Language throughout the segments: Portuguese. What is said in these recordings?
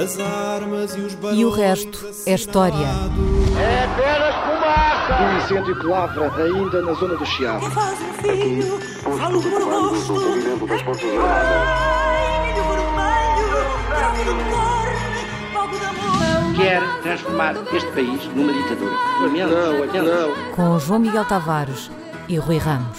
As armas e os E o resto é história. É apenas fumaça! Um incêndio que lavra ainda na zona do Chiado. faz um filho, falo por rosto. Ai, milho vermelho, grave do cor, fogo de amor. Quer transformar este país numa ditadura. Não, lamento. não. Com João Miguel Tavares e Rui Ramos.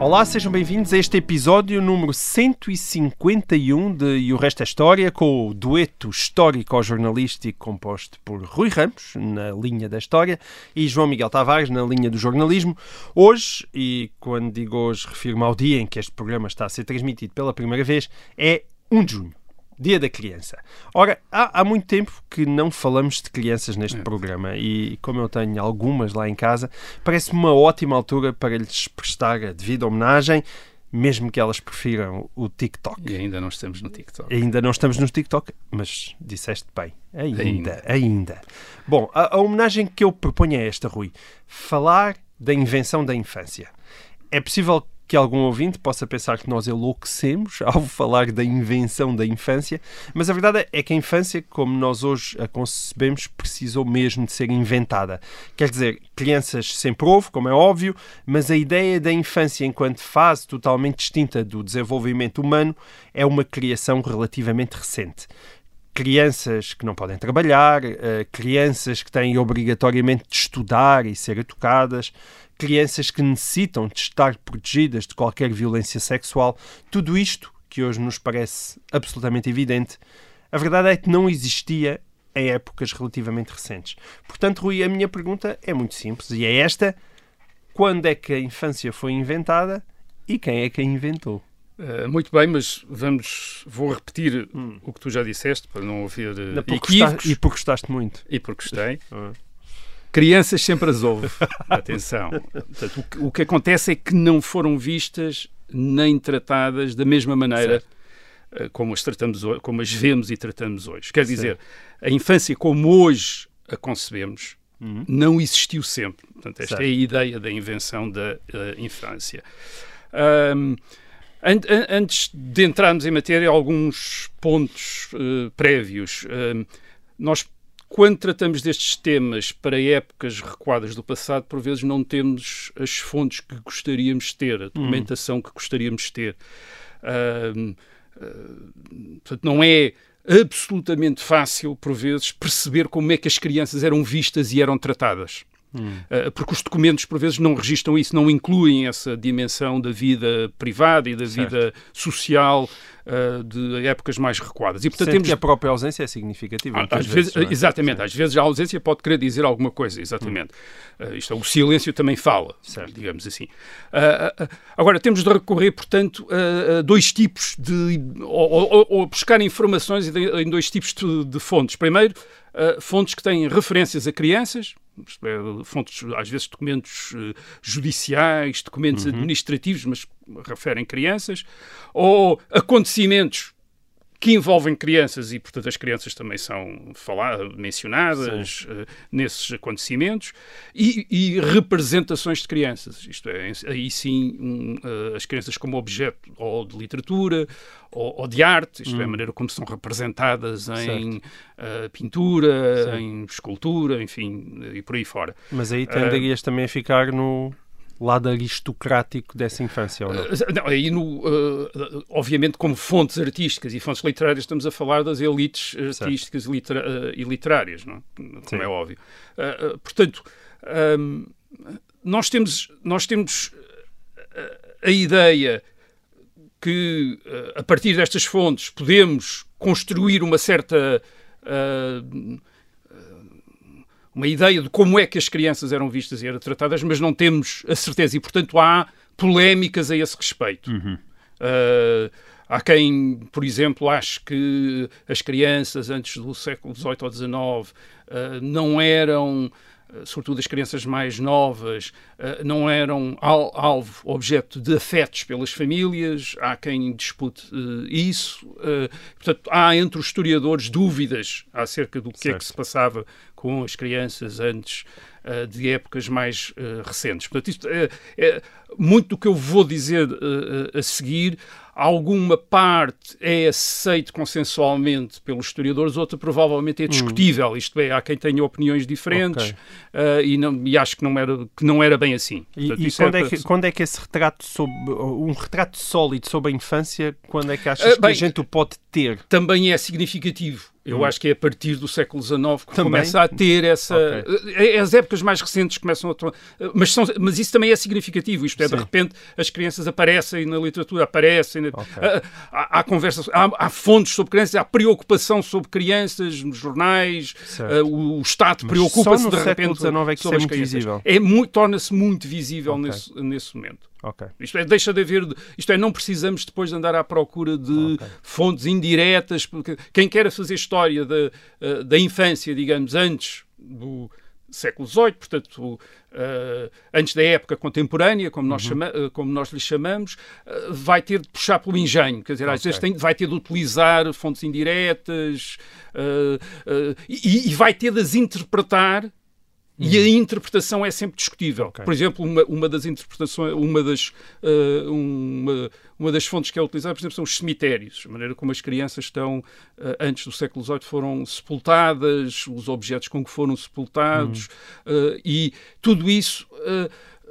Olá, sejam bem-vindos a este episódio número 151 de E o Resto é História, com o dueto histórico-jornalístico composto por Rui Ramos, na linha da história, e João Miguel Tavares, na linha do jornalismo. Hoje, e quando digo hoje, refiro-me ao dia em que este programa está a ser transmitido pela primeira vez, é 1 de junho. Dia da Criança. Ora, há, há muito tempo que não falamos de crianças neste programa e, como eu tenho algumas lá em casa, parece-me uma ótima altura para lhes prestar a devida homenagem, mesmo que elas prefiram o TikTok. E ainda não estamos no TikTok. Ainda não estamos no TikTok, mas disseste bem. Ainda, ainda. Ainda. Bom, a, a homenagem que eu proponho é esta, Rui. Falar da invenção da infância. É possível que algum ouvinte possa pensar que nós enlouquecemos ao falar da invenção da infância, mas a verdade é que a infância, como nós hoje a concebemos, precisou mesmo de ser inventada. Quer dizer, crianças sempre houve, como é óbvio, mas a ideia da infância enquanto fase totalmente distinta do desenvolvimento humano é uma criação relativamente recente crianças que não podem trabalhar, eh, crianças que têm obrigatoriamente de estudar e ser educadas, crianças que necessitam de estar protegidas de qualquer violência sexual, tudo isto que hoje nos parece absolutamente evidente, a verdade é que não existia em épocas relativamente recentes. Portanto, Rui, a minha pergunta é muito simples e é esta: quando é que a infância foi inventada e quem é que a inventou? Uh, muito bem, mas vamos, vou repetir o que tu já disseste para não haver uh, Porque equívocos e porque gostaste muito. e porque gostei. Ah. Crianças sempre as houve. Atenção. Portanto, o, que, o que acontece é que não foram vistas nem tratadas da mesma maneira uh, como as, tratamos, como as vemos e tratamos hoje. Quer dizer, a infância como hoje a concebemos não existiu sempre. Portanto, esta Certo. é a ideia da invenção da infância. An- antes de entrarmos em matéria, alguns pontos eh, prévios. Ahm, nós, quando tratamos destes temas para épocas recuadas do passado, por vezes não temos as fontes que gostaríamos de ter, a documentação que gostaríamos de ter. Ah, portanto, não é absolutamente fácil, por vezes, perceber como é que as crianças eram vistas e eram tratadas. Uh, porque os documentos, por vezes, não registram isso, não incluem essa dimensão da vida privada e da Certo. vida social uh, de épocas mais recuadas. E, portanto, temos que a própria ausência é significativa. muitas às vezes, não é? exatamente, às vezes a ausência pode querer dizer alguma coisa, exatamente. Uh, isto é, o silêncio também fala, Certo. digamos assim. Uh, agora, temos de recorrer, portanto, a, dois tipos de. ou, ou- ou buscar informações em dois tipos de, de fontes. Primeiro, fontes que têm referências a crianças, fontes, às vezes, documentos uh, judiciais, documentos administrativos, mas referem crianças, ou acontecimentos que envolvem crianças e, portanto, as crianças também são falar, mencionadas eh, nesses acontecimentos e, e representações de crianças. Isto é, aí sim, um, eh, as crianças como objeto ou de literatura ou, ou de arte, isto é, a maneira como são representadas em eh, pintura, em escultura, enfim, e por aí fora. Mas aí tenderias também a ficar no lado aristocrático dessa infância, ou não? Uh, não, aí no, uh, obviamente, como fontes artísticas e fontes literárias, estamos a falar das elites artísticas e, litera- uh, e literárias, não? é? como Sim. é óbvio. Uh, portanto, um, nós temos, nós temos a ideia que, a partir destas fontes, podemos construir uma certa. uh, uma ideia de como é que as crianças eram vistas e eram tratadas, mas não temos a certeza e, portanto, há polémicas a esse respeito. Uh, há quem, por exemplo, ache que as crianças antes do século XVIII ou XIX uh, não eram, sobretudo as crianças mais novas, uh, não eram al- alvo, objeto de afetos pelas famílias. Há quem dispute uh, isso. Portanto, há entre os historiadores dúvidas acerca do que é Certo. que se passava com as crianças antes de épocas mais recentes. Portanto, isto é, é muito do que eu vou dizer a seguir. Alguma parte é aceito consensualmente pelos historiadores, outra provavelmente é discutível. Isto é, há quem tenha opiniões diferentes uh, e, não, e acho que não era, que não era bem assim. E, Portanto, e isso quando, é- é que, quando é que esse retrato sobre um retrato sólido sobre a infância, quando é que achas Ah, que bem, a gente o pode ter? também é significativo. Eu Hum. acho que é a partir do século XIX que Também? começa a ter essa. É- As épocas mais recentes começam a. to- Mas, são... mas isso também é significativo. Isto é, Sim. de repente, as crianças aparecem na literatura, aparecem. na- Há, há, há conversas, há, há fontes sobre crianças, há preocupação sobre crianças nos jornais, Certo. o, Estado preocupa-se de século repente. XIX é que isso sobre é muito crianças. visível. É muito, torna-se muito visível Ok. nesse, nesse momento. Ok. Isto é, deixa de haver, isto é, não precisamos depois de andar à procura de Ok. fontes indiretas, porque quem quer fazer história da, eh, da infância, digamos, antes do século XVIII, portanto, eh, antes da época contemporânea, como Uhum. nós, chama, eh, como nós lhe chamamos, vai ter de puxar pelo engenho, quer dizer, às Ok. vezes tem- vai ter de utilizar fontes indiretas eh, e, e vai ter de as interpretar e a interpretação é sempre discutível. Ok. Por exemplo, uma, uma das interpretações, uma das, eh, uma, uma das fontes que é utilizada, por exemplo, são os cemitérios, a maneira como as crianças estão, eh, antes do século XVIII, foram sepultadas, os objetos com que foram sepultados, eh, e tudo isso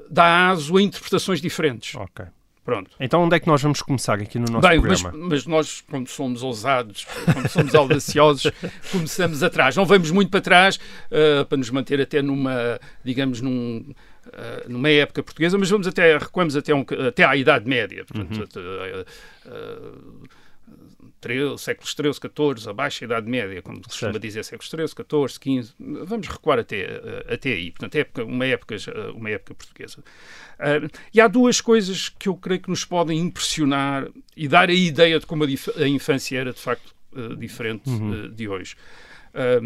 dá aso a interpretações diferentes. Ok. Pronto. Então onde é que nós vamos começar aqui no nosso Bem, mas, programa? mas nós, quando somos ousados, quando somos audaciosos, começamos atrás. Não vamos muito para trás eh, para nos manter até numa, digamos, num, eh, numa época portuguesa, mas vamos até, recuamos até, um, até à Idade Média. Portanto, até, eh, 13, séculos 13, 14, abaixo da Idade Média, como se costuma dizer, séculos 13, 14, 15, vamos recuar até, eh, até aí. Portanto, época, uma, época, eh, uma época portuguesa. Ah, e há duas coisas que eu creio que nos podem impressionar e dar a ideia de como a, a infância era de facto eh, diferente eh, de hoje. Ah,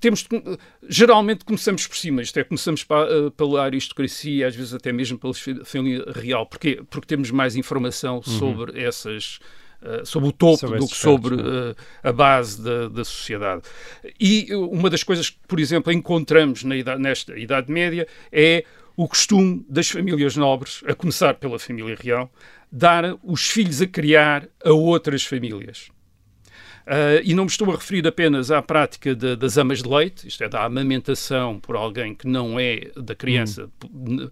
temos de- geralmente começamos por cima, isto é, começamos pa- pela aristocracia, às vezes até mesmo pela fa- família real. Porquê? Porque temos mais informação sobre essas. Eh, sobre o topo Sobre do que sobre eh, a base da, da sociedade. E eh, uma das coisas que, por exemplo, encontramos na idade- nesta Idade Média é o costume das famílias nobres, a começar pela família real, dar os filhos a criar a outras famílias. Ah, e não me estou a referir apenas à prática de- das amas de leite, isto é, da amamentação por alguém que não é da criança, pe-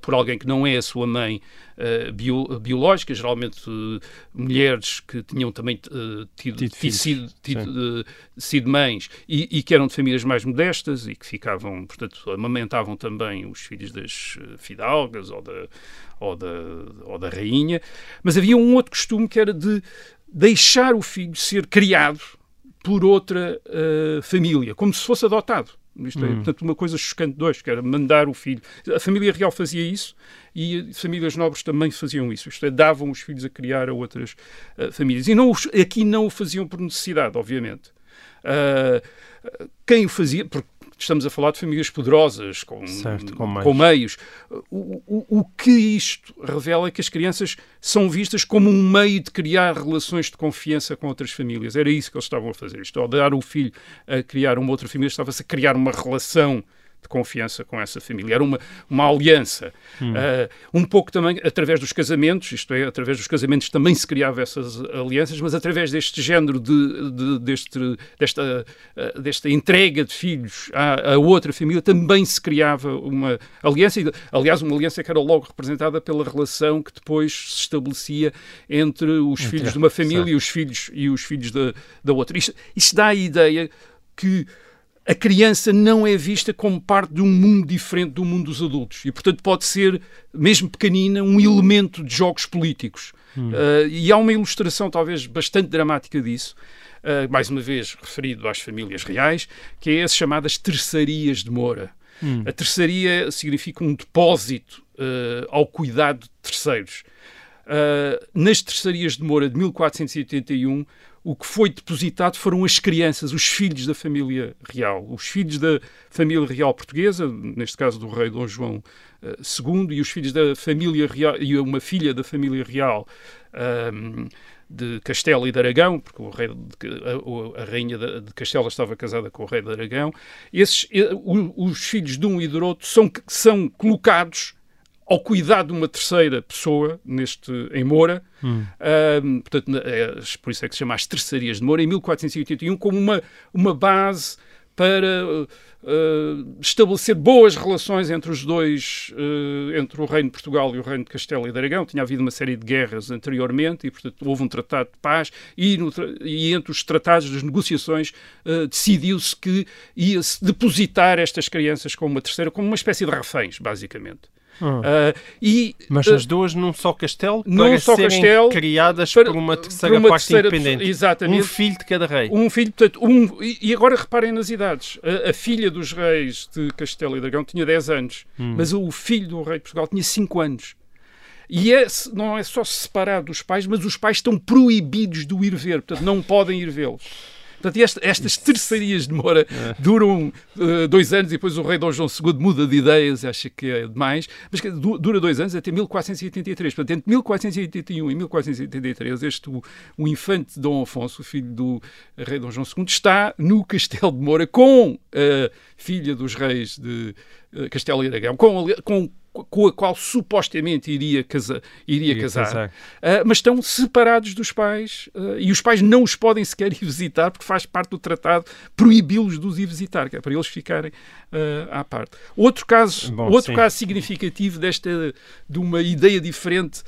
por alguém que não é a sua mãe ah, bio- biológica, geralmente eh, mulheres que tinham também eh, tido, Tido tido sido, tido, sido mães e, e que eram de famílias mais modestas e que ficavam, portanto, amamentavam também os filhos das fidalgas ou da, ou da, ou da rainha. Mas havia um outro costume que era de deixar o filho ser criado por outra família, como se fosse adotado. Isto é, portanto, uma coisa chocante hoje, que era mandar o filho. A família real fazia isso e famílias nobres também faziam isso. Isto é, davam os filhos a criar a outras eh, famílias. E não, os- aqui não o faziam por necessidade, obviamente. Ah, quem o fazia, porque estamos a falar de famílias poderosas, com, Certo, com meios. O, o, o que isto revela é que as crianças são vistas como um meio de criar relações de confiança com outras famílias. Era isso que eles estavam a fazer. Isto, ao dar o filho a criar uma outra família, estava-se a criar uma relação de confiança com essa família. Era uma, uma aliança. Ah, um pouco também através dos casamentos, isto é, através dos casamentos também se criavam essas alianças, mas através deste género de, de- deste, desta, ah, desta entrega de filhos à, a outra família também se criava uma aliança, e, aliás, uma aliança que era logo representada pela relação que depois se estabelecia entre os filhos de uma família e os filhos, e os filhos da, da outra. Isto, isto dá a ideia que a criança não é vista como parte de um mundo diferente do mundo dos adultos e, portanto, pode ser, mesmo pequenina, um elemento de jogos políticos. Uh, e há uma ilustração, talvez, bastante dramática disso, uh, mais uma vez referido às famílias reais, que é as chamadas terçarias de Moura. A terçaria significa um depósito uh, ao cuidado de terceiros. Uh, nas terçarias de Moura de 1481, o que foi depositado foram as crianças, os filhos da família real, os filhos da família real portuguesa, neste caso do rei Dom João eh, II, e os filhos da família real, e uma filha da família real ahm, de Castela e de Aragão, porque o rei de- a, a rainha de, Castela estava casada com o rei de Aragão. Esses, eh, o- os filhos de um e do outro são, são colocados ao cuidado de uma terceira pessoa, neste, em Moura, Ahm, portanto, é, por isso é que se chama as terçarias de Moura, em 1481, como uma, uma base para uh, estabelecer boas relações entre os dois, uh, entre o Reino de Portugal e o Reino de Castelo e de Aragão. Tinha havido uma série de guerras anteriormente e, portanto, houve um tratado de paz e, e entre os tratados das negociações uh, decidiu-se que ia-se depositar estas crianças como uma terceira, como uma espécie de reféns, basicamente. Uh, e, Mas uh, as duas num só castelo num para só serem castelo, criadas para- por uma terceira uma parte terceira independente. exatamente. Um filho de cada rei. Um filho, portanto, um, e e agora reparem nas idades. A, a filha dos reis de Castelo e Dragão tinha 10 anos, Hum. mas o filho do rei de Portugal tinha 5 anos. E é, não é só separado dos pais, mas os pais estão proibidos de o ir ver, portanto, não podem ir vê-los. Portanto, esta- estas terçarias de Moura É. duram eh, dois anos e depois o rei Dom João II muda de ideias, acha que é demais, mas dura dois anos até 1483. Portanto, entre 1481 e 1483, este, o, o infante Dom Afonso, o filho do rei Dom João II, está no Castelo de Moura com a filha dos reis de eh, Castelo e Aragão, com, com, com a qual supostamente iria, casa, iria, Iria casar. casar. Uh, mas estão separados dos pais uh, e os pais não os podem sequer ir visitar porque faz parte do tratado proibi-los de os ir visitar, que é para eles ficarem uh, à parte. Outro caso, Bom, outro sim. caso significativo desta de uma ideia diferente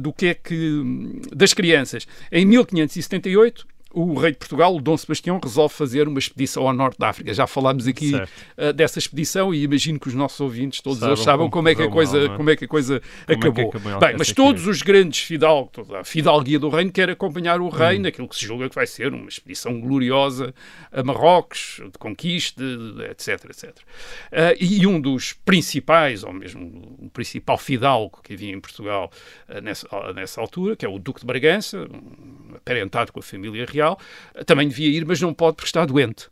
do que é que das crianças. Em 1578 o rei de Portugal, o Dom Sebastião, resolve fazer uma expedição ao norte da África. Já falámos aqui uh, dessa expedição e imagino que os nossos ouvintes, todos eles, sabem como é que a coisa, mal, é? como é que a coisa Como é acabou. acabou em Bem, mas todos os grandes fidalgos, toda a fidalguia do reino quer acompanhar o rei Hum. naquilo que se julga que vai ser uma expedição gloriosa a Marrocos, de conquista, etc, etc. Ah, e um dos principais, ou mesmo o principal fidalgo que havia em Portugal ah, nessa, nessa altura, que é o Duque de Bragança, um aparentado com a família real, também devia ir, mas não pode porque está doente.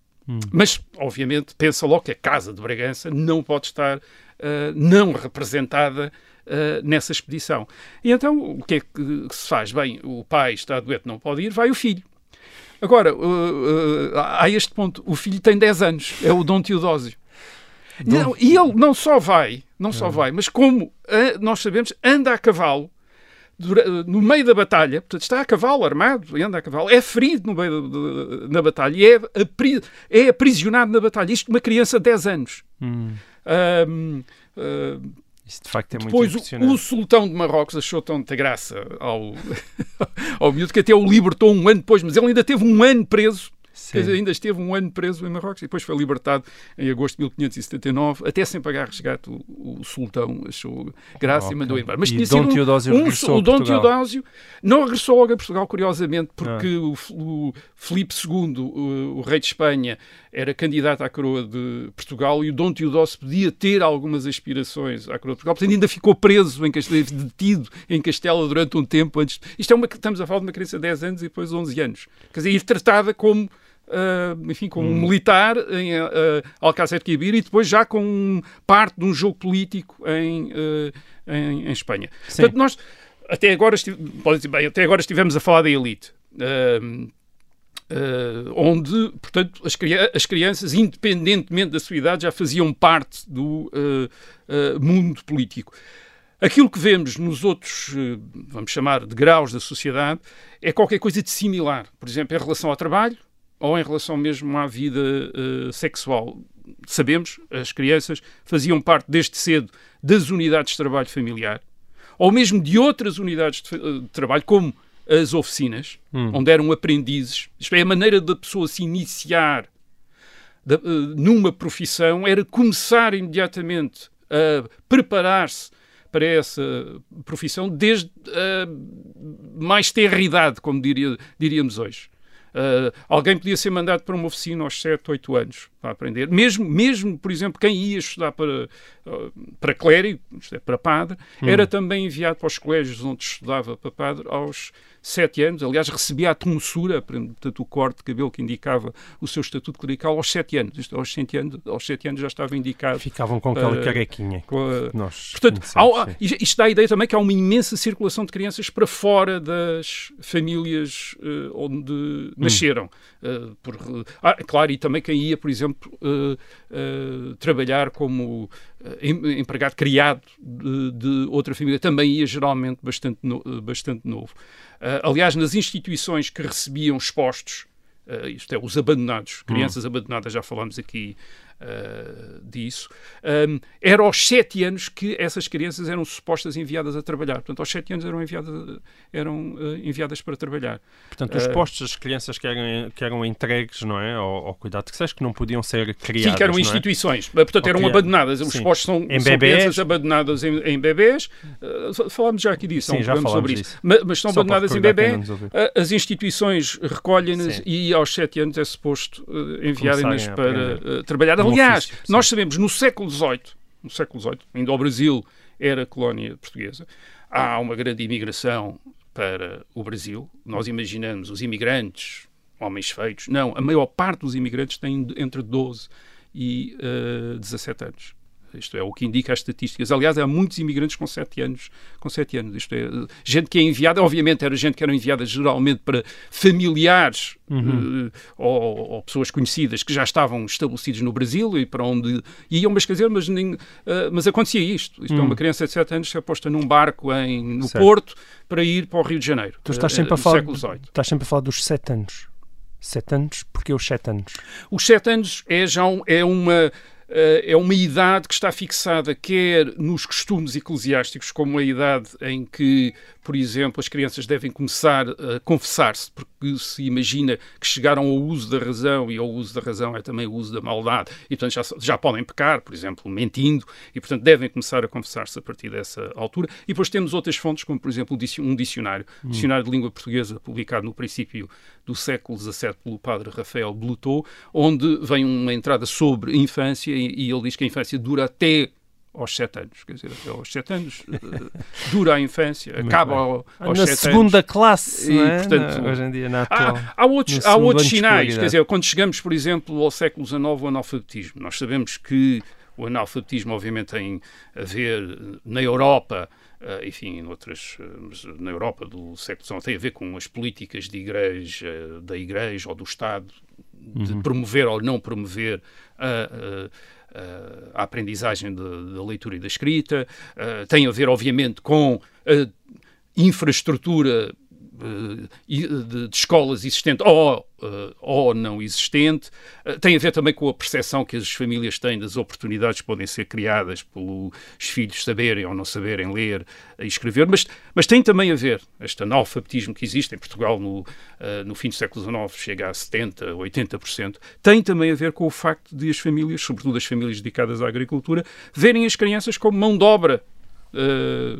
Mas, obviamente, pensa logo que a Casa de Bragança não pode estar ah, não representada ah, nessa expedição. E então, o que é que se faz? Bem, o pai está doente, não pode ir, vai o filho. Agora, uh, uh, a este ponto, o filho tem 10 anos, é o Dom Teodósio. Não, e ele não só vai, não só vai, mas como ah, nós sabemos, anda a cavalo no meio da batalha, portanto, está a cavalo, armado, e anda a cavalo, é ferido no meio da- da- na batalha e é, apri- é aprisionado na batalha. Isto uma criança de 10 anos. Hum. Ahm, ah, Isso de facto é muito depois o, impressionante. o sultão de Marrocos achou tanta graça ao, ao miúdo que até o libertou um ano depois, mas ele ainda teve um ano preso. Sim. Dizer, ainda esteve um ano preso em Marrocos e depois foi libertado em agosto de 1579, até sem pagar resgate. O, o sultão achou graça e mandou embora. Mas E Dom sido um- Teodósio um, regressou o a Dom. Teodósio não regressou logo a Portugal, curiosamente, porque Ah. o, o Filipe II, o, o rei de Espanha, era candidato à coroa de Portugal e o Dom Teodósio podia ter algumas aspirações à coroa de Portugal, portanto ainda ficou preso em Castelo, detido em Castela durante um tempo antes. Isto é uma, estamos a falar de uma criança de 10 anos e depois 11 anos. Quer dizer, e tratada como ah, enfim, como um militar em uh, Alcácer de Quibir e depois já com um- parte de um jogo político em, ah, em, em Espanha. Sim. Portanto, nós até agora, pode bem, até agora estivemos a falar da elite. Ah, ah, onde, portanto, as, as crianças, independentemente da sua idade, já faziam parte do ah, ah, mundo político. Aquilo que vemos nos outros, vamos chamar, de graus da sociedade, é qualquer coisa de similar. Por exemplo, em relação ao trabalho ou em relação mesmo à vida eh, sexual. Sabemos, as crianças faziam parte desde cedo das unidades de trabalho familiar ou mesmo de outras unidades de, eh, de trabalho, como as oficinas, onde eram aprendizes. Isto é, a maneira da pessoa se iniciar da- eh, numa profissão era começar imediatamente a preparar-se para essa profissão desde a mais tenra idade, como diria, diríamos hoje. Uh, alguém podia ser mandado para uma oficina aos 7, 8 anos para aprender. Mesmo, mesmo por exemplo, quem ia estudar para, uh, para clérigo, é, para padre, era também enviado para os colégios onde estudava para padre aos 7 anos. Aliás, recebia a tonsura, portanto, o corte de cabelo que indicava o seu estatuto clerical aos 7 anos. Isto, aos, 7 anos aos 7 anos já estava indicado. Ficavam com aquela Ah, carequinha. com a- Nós Portanto, há- isto dá a ideia também que há uma imensa circulação de crianças para fora das famílias eh, onde nasceram. Eh, por- ah, claro, e também quem ia, por exemplo, eh, eh, trabalhar como em- empregado criado de, de outra família também ia geralmente bastante, no- bastante novo. Ah, aliás, nas instituições que recebiam expostos, ah, isto é, os abandonados, crianças abandonadas, já falámos aqui ah, disso, ah, era aos sete anos que essas crianças eram supostas enviadas a trabalhar. Portanto, aos sete anos eram enviadas, eram, ah, enviadas para trabalhar. Portanto, os Eh, postos das crianças que eram, que eram entregues, não é? Ao, ao cuidado de terceiros, que não podiam ser criadas, Sim, que eram é? instituições. Portanto, eram abandonadas. Os Sim. postos são, Em são bebés. crianças abandonadas em, em bebés. Uh, falámos já aqui disso, Sim, um já sobre isso. disso. Ma- Mas, são Só abandonadas em bebê. uh, As instituições recolhem-nas e aos sete anos é suposto uh, enviarem-nas para uh, trabalhar. Aliás, ofício, nós sabemos, no século XVIII, no século XVIII, ainda o Brasil era colónia portuguesa, há uma grande imigração para o Brasil. Nós imaginamos os imigrantes, homens feitos. Não, a maior parte dos imigrantes tem entre 12 e eh, 17 anos. Isto é o que indica as estatísticas. Aliás, há muitos imigrantes com 7 anos. Com 7 anos. Isto é, gente que é enviada, obviamente, era gente que era enviada geralmente para familiares eh, ou, ou pessoas conhecidas que já estavam estabelecidos no Brasil e para onde iam, mas quer dizer, mas, nem, eh, mas acontecia isto. Isto é uma criança de 7 anos que é posta num barco em, no Certo. Porto para ir para o Rio de Janeiro. Tu estás eh, sempre, a falar, estás sempre a falar dos sete anos. Sete anos? Porque os sete anos? Os sete anos é já um- é uma é uma idade que está fixada quer nos costumes eclesiásticos, como a idade em que, por exemplo, as crianças devem começar a confessar-se, porque se imagina que chegaram ao uso da razão, e ao uso da razão é também o uso da maldade, e portanto já, já podem pecar, por exemplo, mentindo, e portanto devem começar a confessar-se a partir dessa altura. E depois temos outras fontes, como por exemplo um dicionário, um dicionário de língua portuguesa publicado no princípio do século XVII pelo padre Rafael Blutot, onde vem uma entrada sobre infância e, ele diz que a infância dura até aos sete anos, quer dizer, até aos sete anos eh, dura a infância, acaba bem. aos na sete segunda anos. classe, E, não é? portanto, Na- hoje em dia, na atual. Há, há outros, há outros sinais, quer dizer, quando chegamos, por exemplo, ao século XIX, o analfabetismo, nós sabemos que o analfabetismo, obviamente, tem a ver na Europa, eh, enfim, eh, mas na Europa do século XIX, tem a ver com as políticas de igreja, da igreja ou do Estado, de promover ou não promover a, a- a- aprendizagem da leitura e da escrita, eh, tem a ver, obviamente, com a infraestrutura de, de escolas existente ou, eh, ou não existente, Eh, tem a ver também com a percepção que as famílias têm das oportunidades que podem ser criadas pelos filhos saberem ou não saberem ler e escrever, mas, mas tem também a ver, este analfabetismo que existe em Portugal no, eh, no fim do século XIX, chega a 70%, 80%, tem também a ver com o facto de as famílias, sobretudo as famílias dedicadas à agricultura, verem as crianças como mão de obra eh,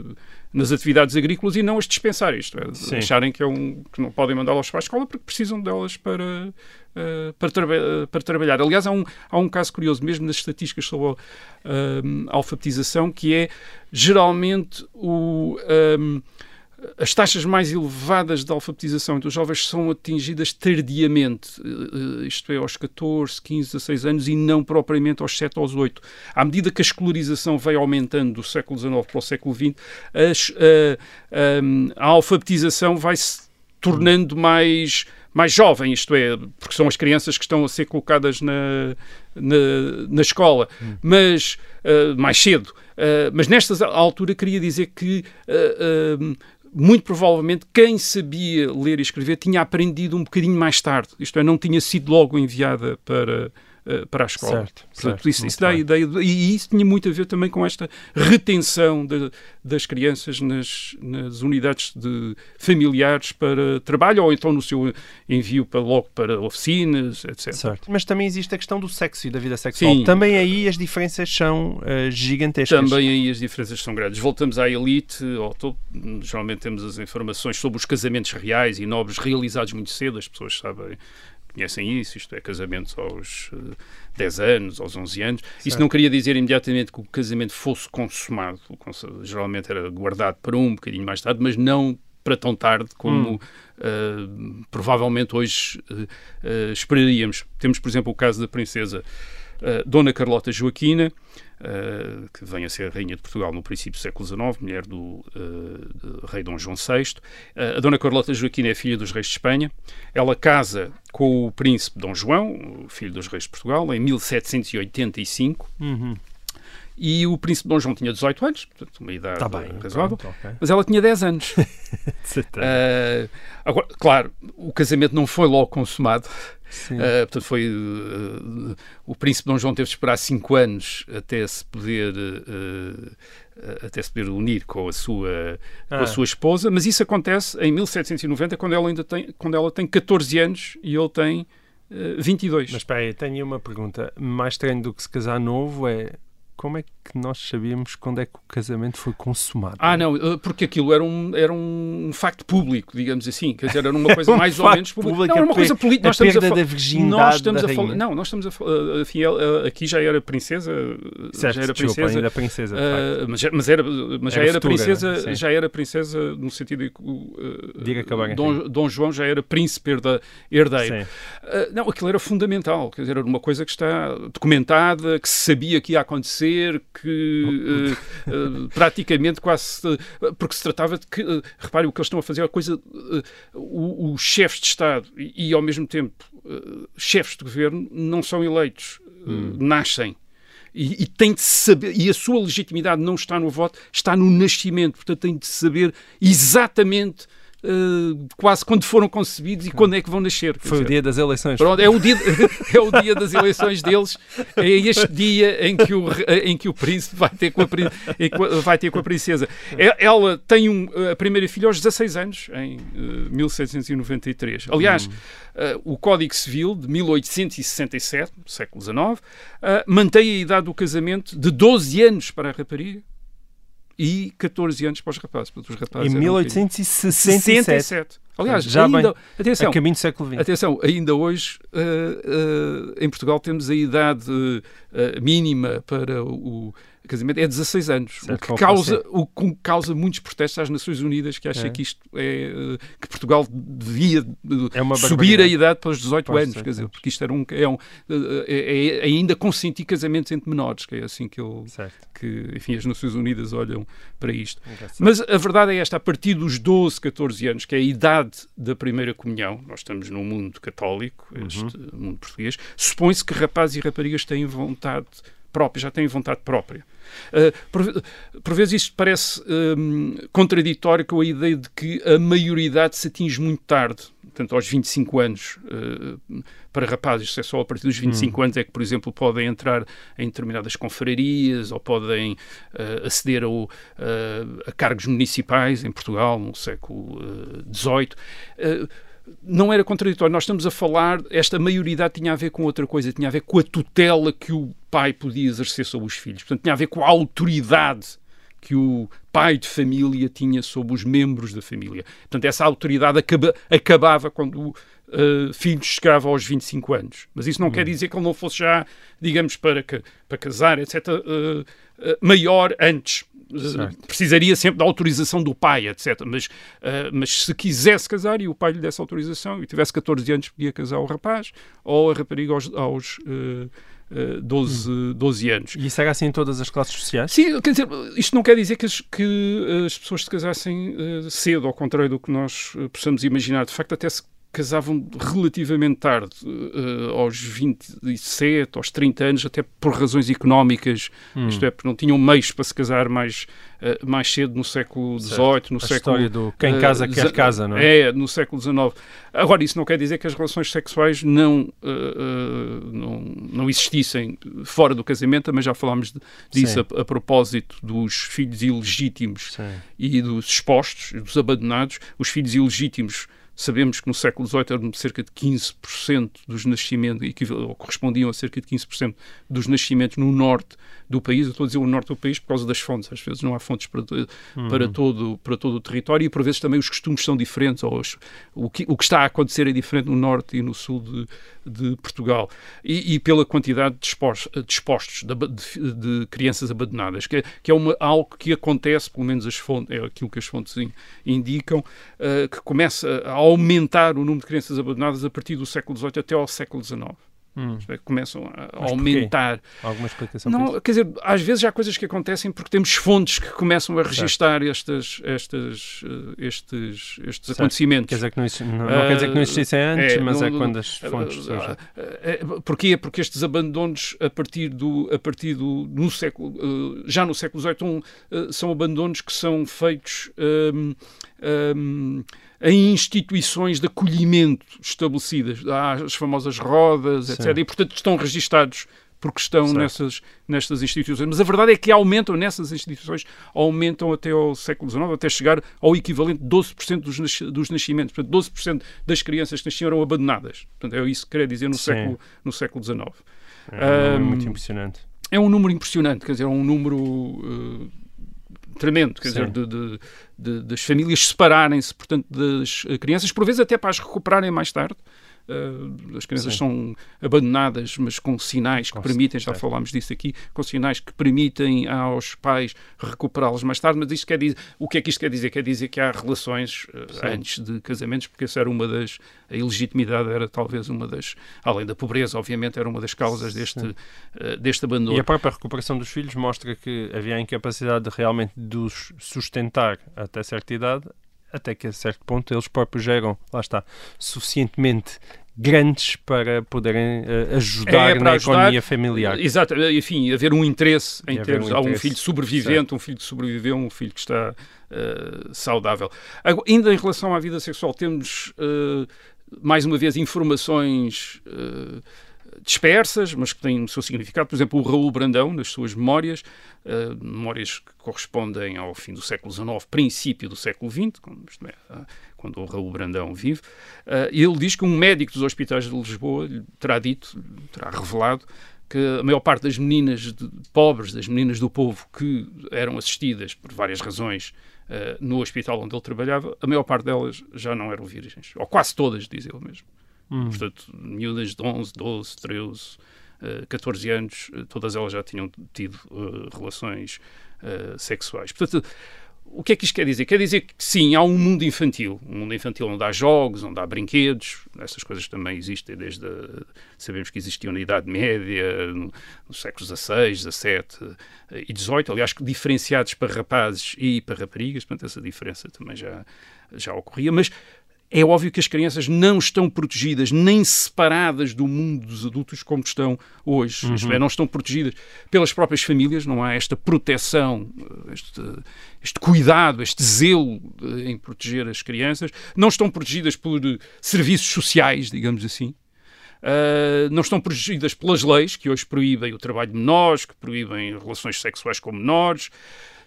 nas atividades agrícolas e não as dispensarem, isto é, Sim. acharem que, é um, que não podem mandá-las para a escola porque precisam delas para, eh, para, traba- eh, para trabalhar. Aliás, há um, há um caso curioso, mesmo nas estatísticas sobre a, a alfabetização, que é geralmente o, as taxas mais elevadas de alfabetização entre os jovens são atingidas tardiamente, eh, eh, isto é, aos 14, 15, 16 anos e não propriamente aos 7 aos 8. À medida que a escolarização vai aumentando do século XIX para o século XX, as- a, a- a alfabetização vai-se tornando mais, mais jovem, isto é, porque são as crianças que estão a ser colocadas na, na, na escola, mas eh, mais cedo. Eh, mas nesta altura queria dizer que eh, muito provavelmente quem sabia ler e escrever tinha aprendido um bocadinho mais tarde, isto é, não tinha sido logo enviada para, eh, para a escola. Certo, Portanto, certo, isso, isso dá ideia, de- e isso tinha muito a ver também com esta retenção de- das crianças nas, nas unidades de familiares para trabalho ou então no seu envio para, logo para oficinas, etc. Certo. Mas também existe a questão do sexo e da vida sexual. Sim. Também aí as diferenças são eh, gigantescas. Também aí as diferenças são grandes. Voltamos à elite, ao topo. Geralmente temos as informações sobre os casamentos reais e nobres realizados muito cedo. As pessoas sabem, conhecem isso. Isto é, casamentos aos eh, 10 anos, aos 11 anos. Isso não queria dizer imediatamente que o casamento fosse consumado. Geralmente era guardado para um bocadinho mais tarde, mas não para tão tarde como eh, provavelmente hoje eh, eh, esperaríamos. Temos, por exemplo, o caso da princesa eh, Dona Carlota Joaquina, eh, que vem a ser rainha de Portugal no princípio do século XIX, mulher do de rei Dom João VI. Eh, a Dona Carlota Joaquina é filha dos reis de Espanha. Ela casa com o príncipe Dom João, filho dos reis de Portugal, em 1785. Uhum. E o príncipe Dom João tinha 18 anos, portanto, uma idade Tá bem, razoável, pronto, ok. mas ela tinha 10 anos. Ah, agora, claro, o casamento não foi logo consumado. Sim. Ah, portanto, foi. ah, o príncipe Dom João teve de esperar 5 anos até se poder. ah, até se poder unir com a sua com Ah. a sua esposa, mas isso acontece em 1790 quando ela ainda tem quando ela tem 14 anos e ele tem ah, 22. Mas espera aí, tenho uma pergunta. Mais estranho do que se casar novo é como é que nós sabíamos quando é que o casamento foi consumado? Ah, não, eh, porque aquilo era um, era um facto público, digamos assim. Quer dizer, era uma coisa Um mais ou menos pública. Não, era a uma coisa política. a Nós estamos a da virgindade Nós estamos da a falar. Não, nós estamos a falar. Enfim, ela, aqui já era princesa. certo, já era desculpa, princesa. ainda princesa. eh, facto. mas, já- mas era, mas já Era era futura, princesa, né? Já era princesa no sentido de que eh, De ir acabar Dom, Dom João já era príncipe herda- herdeiro. Uh, não, aquilo era fundamental, quer dizer, era uma coisa que está documentada, que se sabia que ia acontecer, que uh, uh, praticamente quase. uh, porque se tratava de que. Uh, repare, o que eles estão a fazer é a coisa. uh, os chefes de Estado e, e, ao mesmo tempo, chefes de governo não são eleitos, uh, nascem. E, e tem de saber, e a sua legitimidade não está no voto, está no nascimento. Portanto, tem de saber exatamente uh, quase quando foram concebidos e quando é que vão nascer. Foi o dizer, dia das eleições. Pronto, é o, dia, é o dia das eleições deles. É este dia em que o, em que o príncipe vai ter com a, vai ter com a princesa. Ela tem um, a primeira filha aos 16 anos, em eh, 1793. Aliás, eh, o Código Civil de 1867, do século XIX, eh, mantém a idade do casamento de 12 anos para a rapariga e 14 anos para os rapazes. Portanto, os rapazes Em eram um bocadinho- 1867. 67. Aliás, Já ainda, bem- atenção, A caminho do século XX. Atenção, ainda hoje eh, eh, em Portugal temos a idade eh, mínima para o casamento, é 16 anos, o Certo, que, com causa, o que causa muitos protestos às Nações Unidas que acham É. que isto é eh, que Portugal devia eh, É uma subir a idade para os 18 Para os anos, 18 quer dizer, porque isto era um, é, um, eh, é, é ainda consentir casamentos entre menores, que é assim que, ele, Certo. que enfim, as Nações Unidas olham para isto. Mas a verdade é esta, a partir dos 12, 14 anos, que é a idade da primeira comunhão, nós estamos num mundo católico, este mundo português, supõe-se que rapazes e raparigas têm vontade própria, já têm vontade própria. Uh, por, por vezes isto parece hum, contraditório com a ideia de que a maioridade se atinge muito tarde, portanto aos 25 anos. uh, para rapazes, é só a partir dos 25 anos é que, por exemplo, podem entrar em determinadas confrarias ou podem uh, aceder ao, uh, a cargos municipais em Portugal no século XVIII. Não era contraditório. Nós estamos a falar, esta maioridade tinha a ver com outra coisa, tinha a ver com a tutela que o pai podia exercer sobre os filhos. Portanto, tinha a ver com a autoridade que o pai de família tinha sobre os membros da família. Portanto, essa autoridade acaba, acabava quando o uh, filho chegava aos 25 anos. Mas isso não quer dizer que ele não fosse já, digamos, para, para casar, etc., uh, uh, maior antes. Uh, Certo. precisaria sempre da autorização do pai, etc. Mas, uh, mas se quisesse casar e o pai lhe desse autorização e tivesse 14 anos, podia casar o rapaz ou a rapariga aos, aos uh, uh, 12, 12 anos. E isso era assim em todas as classes sociais? Sim, quer dizer, isto não quer dizer que as, que as pessoas se casassem eh, cedo, ao contrário do que nós eh, possamos imaginar. De facto, até se casavam relativamente tarde, eh, aos 27, aos 30 anos, até por razões económicas, Hum. isto é, porque não tinham meios para se casar mais, eh, mais cedo no século XVIII, no a século história do quem eh, casa quer deza- casa, não é? É, no século XIX. Agora, isso não quer dizer que as relações sexuais não, não, não existissem fora do casamento, também já falámos de- disso a, a propósito dos filhos ilegítimos Sim. e dos expostos, dos abandonados. Os filhos ilegítimos, sabemos que no século XVIII eram cerca de 15% dos nascimentos, ou correspondiam a cerca de 15% dos nascimentos no norte do país. Eu estou a dizer o norte do país por causa das fontes. Às vezes não há fontes para, para, todo, para todo o território e por vezes também os costumes são diferentes. Ou os- o, que, o que está a acontecer é diferente no norte e no sul de, de Portugal. E, e pela quantidade de de expostos, de, de- de crianças abandonadas, que é, que é uma, algo que acontece, pelo menos as fontes, é aquilo que as fontes in- indicam, eh, que começa a aumentar o número de crianças abandonadas a partir do século XVIII até ao século XIX. Isto é, Começam a Mas aumentar. Alguma explicação Não, quer dizer, às vezes há coisas que acontecem porque temos fontes que começam a registar estas, estas, eh, estes, estes Certo. acontecimentos. Quer dizer que não, não, não quer dizer que não existissem antes, é, mas é não- quando as fontes Ah, surgem. eh, Porquê? Porque estes abandonos, a partir do, a partir do no século, eh, já no século XVIII, um, eh, são abandonos que são feitos hum, hum, em instituições de acolhimento estabelecidas, Há as famosas rodas, Sim. etc. E, portanto, estão registados porque estão Certo. nessas, nestas instituições. Mas a verdade é que aumentam nessas instituições, aumentam até ao século XIX, até chegar ao equivalente de 12% dos, dos nascimentos. Portanto, 12% das crianças que nasciam eram abandonadas. Portanto, é isso que quer dizer no, Sim. século, no século XIX. É Hum, muito impressionante. É um número impressionante, quer dizer, é um número eh, tremendo, quer Sim. dizer, de, de- de- das famílias separarem-se, portanto, das crianças, por vezes até para as recuperarem mais tarde. Eh, as crianças Sim. são abandonadas, mas com sinais que permitem, já falámos disso aqui, com sinais que permitem aos pais recuperá-las mais tarde. Mas isto quer dizer, o que é que isto quer dizer? Quer dizer que há relações Sim. antes de casamentos, porque essa era uma das. A ilegitimidade era talvez uma das. Além da pobreza, obviamente, era uma das causas deste, eh, deste abandono. E a própria recuperação dos filhos mostra que havia a incapacidade de realmente de os sustentar até certa idade, até que a certo ponto eles próprios já eram, lá está, suficientemente grandes para poderem eh, ajudar É, para na ajudar, economia familiar. Exato, enfim, haver um interesse em termos. um há um filho sobrevivente, um filho que sobreviveu, um filho que está eh, saudável. Agora, ainda em relação à vida sexual, temos eh, mais uma vez informações. Eh, dispersas, mas que têm o seu significado. Por exemplo, o Raul Brandão, nas suas memórias, eh, memórias que correspondem ao fim do século XIX, princípio do século XX, é, ah, quando o Raul Brandão vive, eh, ele diz que um médico dos hospitais de Lisboa lhe terá dito, terá revelado, que a maior parte das meninas de- pobres, das meninas do povo que eram assistidas por várias razões eh, no hospital onde ele trabalhava, a maior parte delas já não eram virgens, ou quase todas, diz ele mesmo. Hum. Portanto, miúdas de 11, 12, 13, eh, 14 anos, eh, todas elas já tinham tido eh, relações eh, sexuais. Portanto, o que é que isto quer dizer? Quer dizer que sim, há um mundo infantil, um mundo infantil onde há jogos, onde há brinquedos, essas coisas também existem desde. a- sabemos que existiam na Idade Média, no, séculos XVI, XVII e XVIII, aliás, diferenciados para rapazes e para raparigas, portanto, essa diferença também já, já ocorria, mas é óbvio que as crianças não estão protegidas nem separadas do mundo dos adultos como estão hoje. Isto é, não estão protegidas pelas próprias famílias, não há esta proteção, este, este cuidado, este zelo eh, em proteger as crianças. Não estão protegidas por serviços sociais, digamos assim. Uh, não estão protegidas pelas leis que hoje proíbem o trabalho de menores, que proíbem relações sexuais com menores.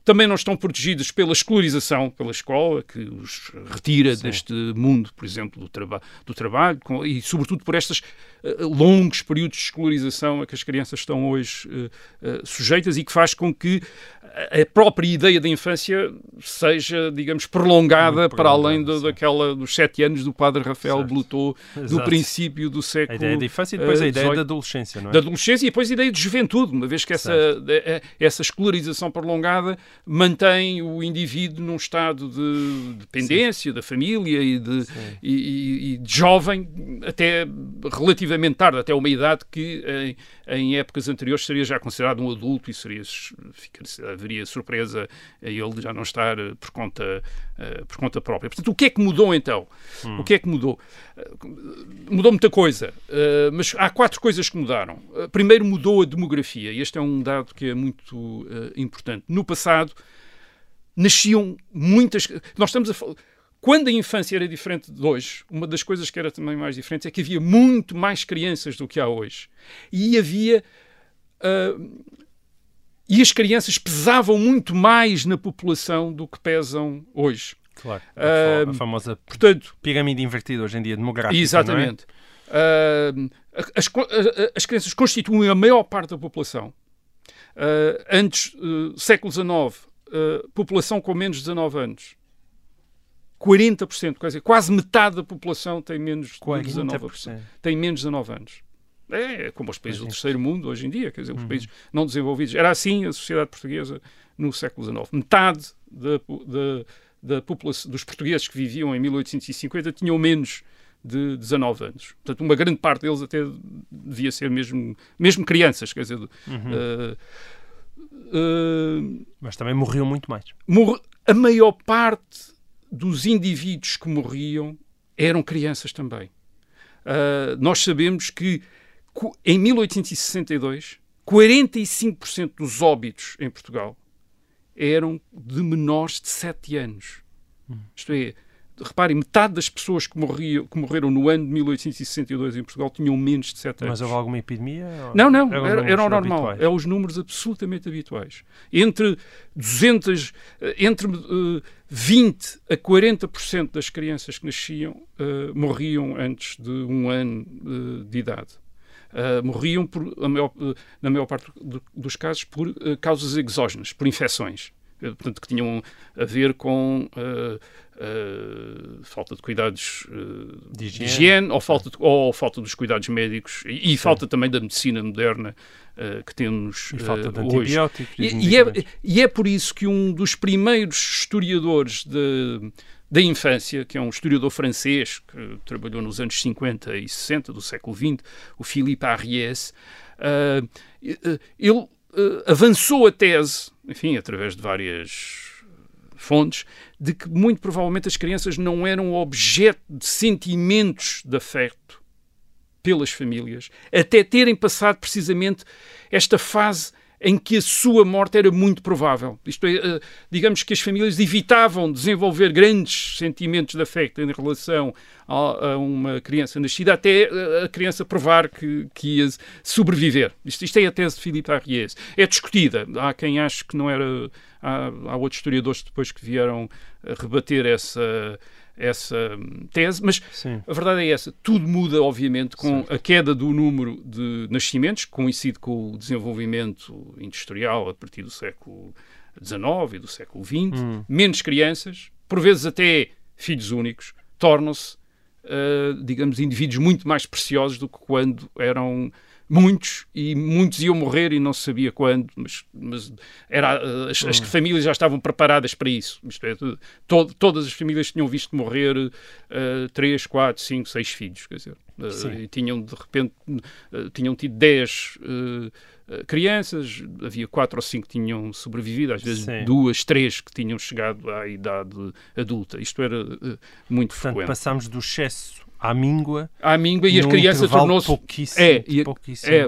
Também não estão protegidas pela escolarização pela escola, que os retira deste mundo, por exemplo, do, traba do trabalho, com- e sobretudo por estes uh, longos períodos de escolarização a que as crianças estão hoje uh, uh, sujeitas e que faz com que a a própria ideia da infância seja, digamos, prolongada para além do- sim. daquela dos sete anos do padre Rafael Certo. Blutot, do Exato. princípio do A século ideia da infância e depois a eh, ideia 18. da adolescência, não é? da adolescência e depois a ideia de juventude, uma vez que eh, essa escolarização prolongada mantém o indivíduo num estado de dependência da família e de, e, e- e de jovem até relativamente tarde, até uma idade que em, épocas anteriores seria já considerado um adulto e seria, haveria surpresa a ele já não estar eh, por conta, eh, por conta própria. Portanto, o que é que mudou então? O que é que mudou? Eh, Mudou muita coisa, mas há quatro coisas que mudaram. Primeiro mudou a demografia, e este é um dado que é muito importante. No passado, nasciam muitas. Nós estamos a falar. Quando a infância era diferente de hoje, uma das coisas que era também mais diferente é que havia muito mais crianças do que há hoje. E havia. ah, e as crianças pesavam muito mais na população do que pesam hoje. Claro. A, fa- a famosa Portanto, pirâmide invertida hoje em dia, demográfica. Exatamente. Ah, as, co- a- as crianças constituem a maior parte da população. Ah, antes, uh, século XIX, ah, população com menos de 19 anos. 40%, quer dizer, quase metade da população tem menos de Não é? 19 40%. tem menos de 19 anos. É como os países do é. terceiro mundo hoje em dia, quer dizer, Uhum. os países não desenvolvidos. Era assim a sociedade portuguesa no século XIX. Metade da, da, da população, dos portugueses que viviam em 1850 tinham menos de 19 anos. Portanto, uma grande parte deles até devia ser mesmo, mesmo crianças, quer dizer, Uhum. uh, uh, Mas também morriam muito mais. morre- a maior parte dos indivíduos que morriam eram crianças também. Uh, nós sabemos que em 1862, 45% dos óbitos em Portugal eram de menores de 7 anos. Isto é, reparem, metade das pessoas que, morriam, que morreram no ano de 1862 em Portugal tinham menos de 7 anos. Mas houve alguma epidemia? Não, não, era, números era o normal. habituais? É os números absolutamente habituais. Entre 200, eh, entre eh, 20 a 40% das crianças que nasciam eh, morriam antes de um ano eh, de idade. Eh, morriam, por, maior- eh, na maior parte do- dos casos, por eh, causas exógenas, por infecções. Portanto, que tinham a ver com eh, falta de cuidados eh, De de higiene. higiene, ou, falta de- ou falta dos cuidados médicos e, e falta também da medicina moderna eh, que temos E falta de hoje. E, e é, e é por isso que um dos primeiros historiadores de- da infância, que é um historiador francês que trabalhou nos anos 50 e 60 do século XX, o Philippe Ariès, ah, ele avançou a tese, enfim, através de várias fontes, de que muito provavelmente as crianças não eram objeto de sentimentos de afeto pelas famílias, até terem passado precisamente esta fase em que a sua morte era muito provável. Isto é, eh, digamos que as famílias evitavam desenvolver grandes sentimentos de afeto em relação a, uma criança nascida até eh, a criança provar que, que ia sobreviver. Isto, isto é a tese de Filipe Arriès. É discutida. Há quem ache que não era... Há, há outros historiadores depois que vieram a rebater essa, essa hum, tese, mas Sim. a verdade é essa. Tudo muda, obviamente, com a queda do número de nascimentos, que coincide com o desenvolvimento industrial a partir do século XIX e do século XX. Hum. Menos crianças, por vezes até filhos únicos, tornam-se, ah, digamos, indivíduos muito mais preciosos do que quando eram muitos e muitos iam morrer e não se sabia quando, mas, mas era, ah, as, as famílias já estavam preparadas para isso. Isto é, to- todas as famílias tinham visto morrer ah, três, quatro, cinco, seis filhos, quer dizer, Sim. e tinham de repente ah, tinham tido 10 crianças, havia quatro ou cinco que tinham sobrevivido, às vezes Sim. duas, três que tinham chegado à idade adulta. Isto era ah, muito Portanto, frequente. passámos do excesso à míngua À míngua e as crianças tornou-se pouquíssimo, é, e- pouquíssimo, é,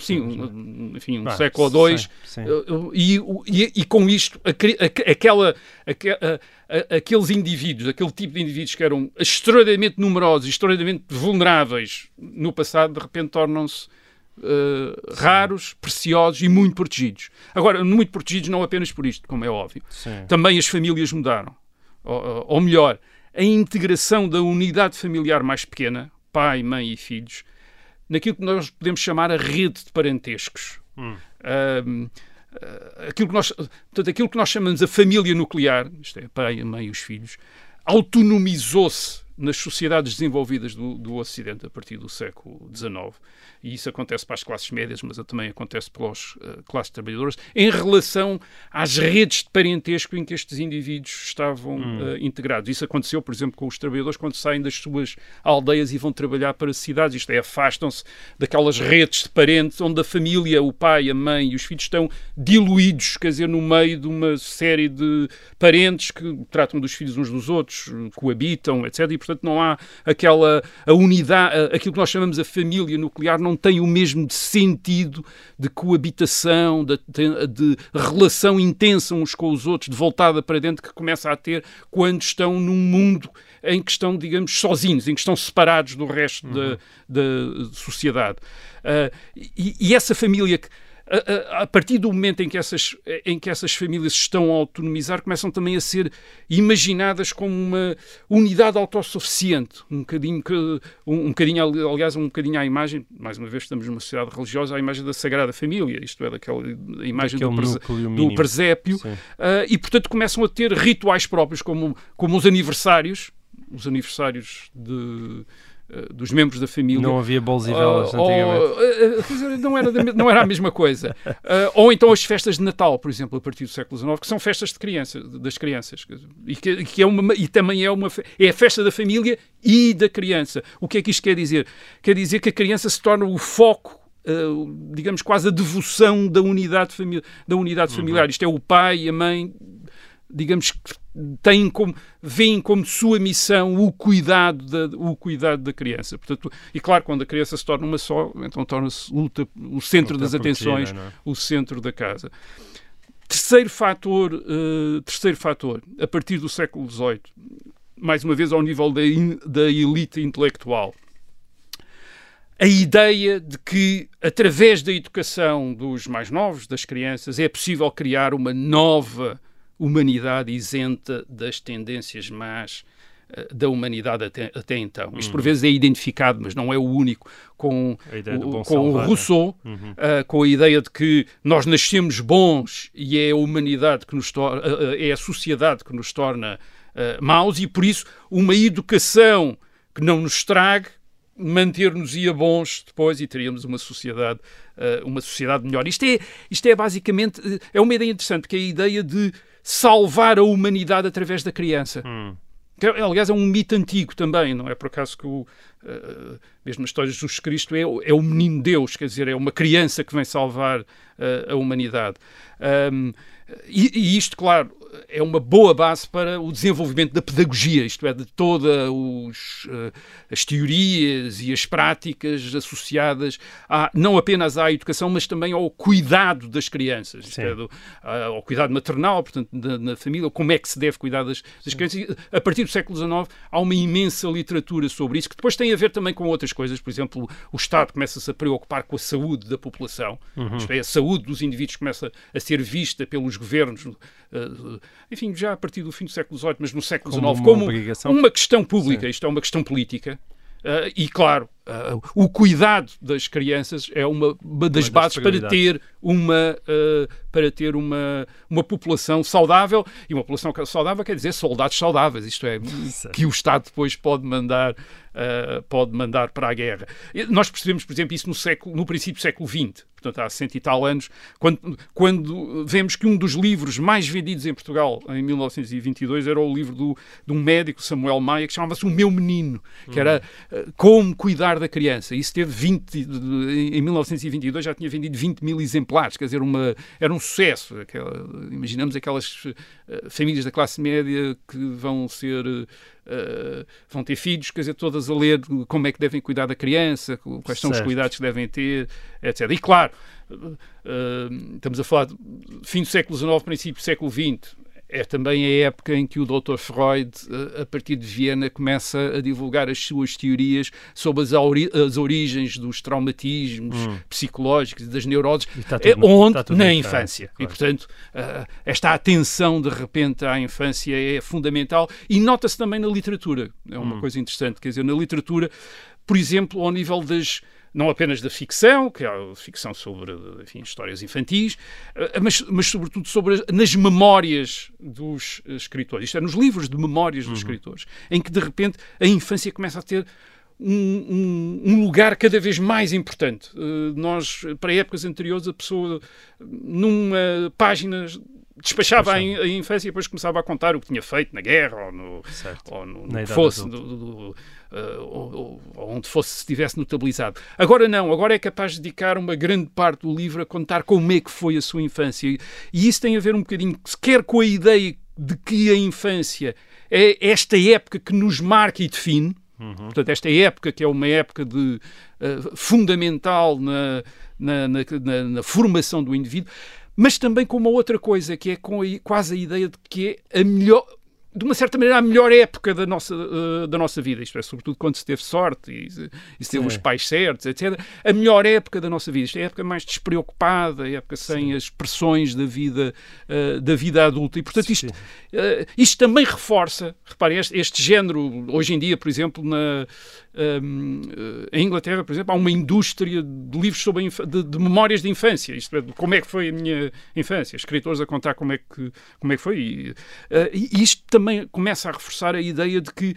sim, décadas, não é? um, enfim, um Ah, século ou dois. sim, sim. E, e- e com isto, a cri- a- aquela, a- aqueles indivíduos, aquele tipo de indivíduos que eram extraordinariamente numerosos, extraordinariamente vulneráveis no passado, de repente tornam-se uh, raros, preciosos e muito protegidos. Agora, muito protegidos não apenas por isto, como é óbvio. Sim. Também as famílias mudaram. Ou, ou melhor, a integração da unidade familiar mais pequena, pai, mãe e filhos, naquilo que nós podemos chamar a rede de parentescos. Ahm, ah, aquilo, que nós, portanto, aquilo que nós chamamos a família nuclear, isto é, pai, a mãe e os filhos, autonomizou-se nas sociedades desenvolvidas do, do Ocidente a partir do século XIX. E isso acontece para as classes médias, mas também acontece pelas uh, classes trabalhadoras, em relação às redes de parentesco em que estes indivíduos estavam uh, integrados. Isso aconteceu, por exemplo, com os trabalhadores quando saem das suas aldeias e vão trabalhar para cidades. Isto é, afastam-se daquelas redes de parentes onde a família, o pai, a mãe e os filhos estão diluídos, quer dizer, no meio de uma série de parentes que tratam dos filhos uns dos outros, coabitam, etc. E, portanto, não há aquela a unidade, a- aquilo que nós chamamos a família nuclear, não tem o mesmo sentido de coabitação, de, de- relação intensa uns com os outros, de voltada para dentro, que começa a ter quando estão num mundo em que estão, digamos, sozinhos, em que estão separados do resto da, da sociedade. Ah, e, e essa família que a, a- partir do momento em que, essas, em que essas famílias estão a autonomizar, começam também a ser imaginadas como uma unidade autossuficiente. Um bocadinho, que, um, um bocadinho, ali- aliás, um bocadinho à imagem, mais uma vez estamos numa sociedade religiosa, à imagem da Sagrada Família, isto é, daquela imagem do, prese- do presépio, ah, e portanto começam a ter rituais próprios, como, como os aniversários, os aniversários de dos membros da família. Não havia bolos e velas ou- antigamente. eh, não, era da não era a mesma coisa. Eh, ou então as festas de Natal, por exemplo, a partir do século XIX, que são festas de criança, das crianças. E, que, que é uma, e também é, uma, é a festa da família e da criança. O que é que isto quer dizer? Quer dizer que a criança se torna o foco eh, digamos, quase a devoção da unidade, fami da unidade familiar. Isto é o pai e a mãe, digamos que têm como, veem como sua missão o cuidado da, o cuidado da criança. Portanto, e claro, quando a criança se torna uma só, então torna-se luta- o centro das atenções, é? o centro da casa. Terceiro fator, eh, terceiro fator, a partir do século XVIII, mais uma vez ao nível da, in- da elite intelectual, a ideia de que, através da educação dos mais novos, das crianças, é possível criar uma nova humanidade isenta das tendências más eh, da humanidade até, até então. Isto, por vezes, é identificado, mas não é o único, com, o, com o Rousseau, ah, com a ideia de que nós nascemos bons e é a humanidade que nos torna, ah, ah, é a sociedade que nos torna ah, maus e, por isso, uma educação que não nos estrague manter-nos-ia bons depois e teríamos uma sociedade, eh, uma sociedade melhor. Isto é, isto é basicamente, eh, é uma ideia interessante, que é a ideia de salvar a humanidade através da criança. Que, aliás, é um mito antigo também, não é por acaso que o, eh, mesmo na história de Jesus Cristo é, o- é o menino Deus, quer dizer, é uma criança que vem salvar eh, a humanidade. Ahm, e, e isto, claro, é uma boa base para o desenvolvimento da pedagogia, isto é, de todas eh, as teorias e as práticas associadas a, não apenas à educação, mas também ao cuidado das crianças, isto é, do- a- ao cuidado maternal, portanto, da- na família, como é que se deve cuidar das, das crianças. E, A partir do século XIX há uma imensa literatura sobre isso, que depois tem a ver também com outras coisas. Por exemplo, o Estado começa-se a preocupar com a saúde da população, isto é, a saúde dos indivíduos começa a ser vista pelos governos, eh, enfim, já a partir do fim do século XVIII, mas no século XIX, uma como obrigação. uma questão pública. Isto é uma questão política. Uh, e claro, uh, o cuidado das crianças é uma, uma das das bases para ter uma uh, para ter uma, uma população saudável e uma população saudável quer dizer soldados saudáveis isto é que o Estado depois pode mandar uh, pode mandar para a guerra. E nós percebemos por exemplo isso no século no princípio do século XX portanto há cento e tal anos quando quando vemos que um dos livros mais vendidos em Portugal em 1922 era o livro do, de um médico Samuel Maia que chamava-se o meu menino que era uh, como cuidar da criança. Isso teve 20 em 1922 já tinha vendido 20 mil exemplares quer dizer uma era um sucesso aquela, imaginamos aquelas uh, famílias da classe média que vão ser uh, vão ter filhos, quer dizer, todas a ler como é que devem cuidar da criança, quais são os Certo. cuidados que devem ter, etc. E claro, uh, estamos a falar de fim do século XIX, princípio do século XX, é também a época em que o Dr. Freud, uh, a partir de Viena, começa a divulgar as suas teorias sobre as, ori- as origens dos traumatismos psicológicos e das neuroses, E é tudo no- onde? tudo na infância. infância, E, claro. portanto, ah, esta atenção de repente à infância é fundamental e nota-se também na literatura. É Hum. uma coisa interessante. Quer dizer, na literatura, por exemplo, ao nível das. Não apenas da ficção, que é a ficção sobre enfim, histórias infantis, ah, mas, mas sobretudo sobre as- nas memórias dos eh, escritores. Isto é, nos livros de memórias Uhum. dos escritores, em que de repente a infância começa a ter um, um- um lugar cada vez mais importante. Uh, nós, para épocas anteriores, a pessoa, numa página, despachava a, a infância e depois começava a contar o que tinha feito na guerra ou no, Certo. ou no, no que fosse, do- do- do, uh, ou- ou- onde fosse se estivesse notabilizado. Agora não, agora é capaz de dedicar uma grande parte do livro a contar como é que foi a sua infância. E, isso tem a ver um bocadinho, quer com a ideia de que a infância é esta época que nos marca e define, Portanto, esta época, que é uma época de, eh, fundamental na, na, na- na- na formação do indivíduo, mas também com uma outra coisa, que é com a- quase a ideia de que é a melhor, de uma certa maneira, a melhor época da nossa, eh, da nossa vida. Isto é, sobretudo quando se teve sorte e, se- e se teve Sim. os pais certos, etc. A melhor época da nossa vida. Isto é a época mais despreocupada, a época sem as pressões da vida, eh, da vida adulta. E, portanto, isto, Sim. eh, isto também reforça, reparem, este, este género, hoje em dia, por exemplo, na, hum, eh, em Inglaterra, por exemplo, há uma indústria de livros sobre de, de memórias de infância, isto é, como é que foi a minha infância, escritores a contar como é que, como é que foi. E, eh, e isto também começa a reforçar a ideia de que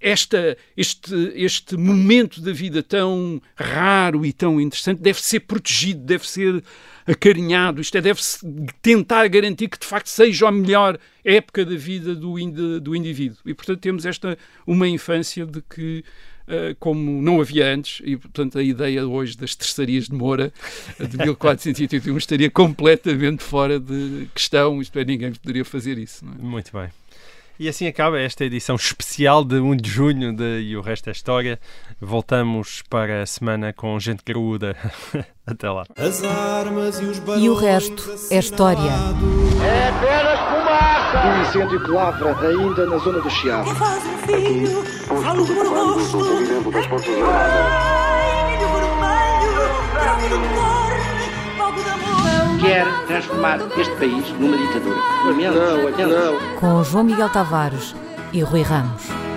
esta, este, este momento da vida tão raro e tão interessante deve ser protegido, deve ser acarinhado, isto é, deve-se tentar garantir que de facto seja a melhor época da vida do, do indivíduo. E portanto temos esta uma infância de que Uh, como não havia antes, e portanto a ideia hoje das terçarias de Moura de 1481 estaria completamente fora de questão, isto é, ninguém poderia fazer isso. É? Muito bem. E assim acaba esta edição especial de 1 de junho de E o Resto é História. Voltamos para a semana com gente graúda. Até lá. E o resto é história. É apenas fumaça! O incêndio que lavra ainda na zona do Chiado. Quem faz um filho, falo por gosto. Ai, milho vermelho, fogo de amor. Quer transformar este país numa ditadura. Não, não. Com João Miguel Tavares e Rui Ramos.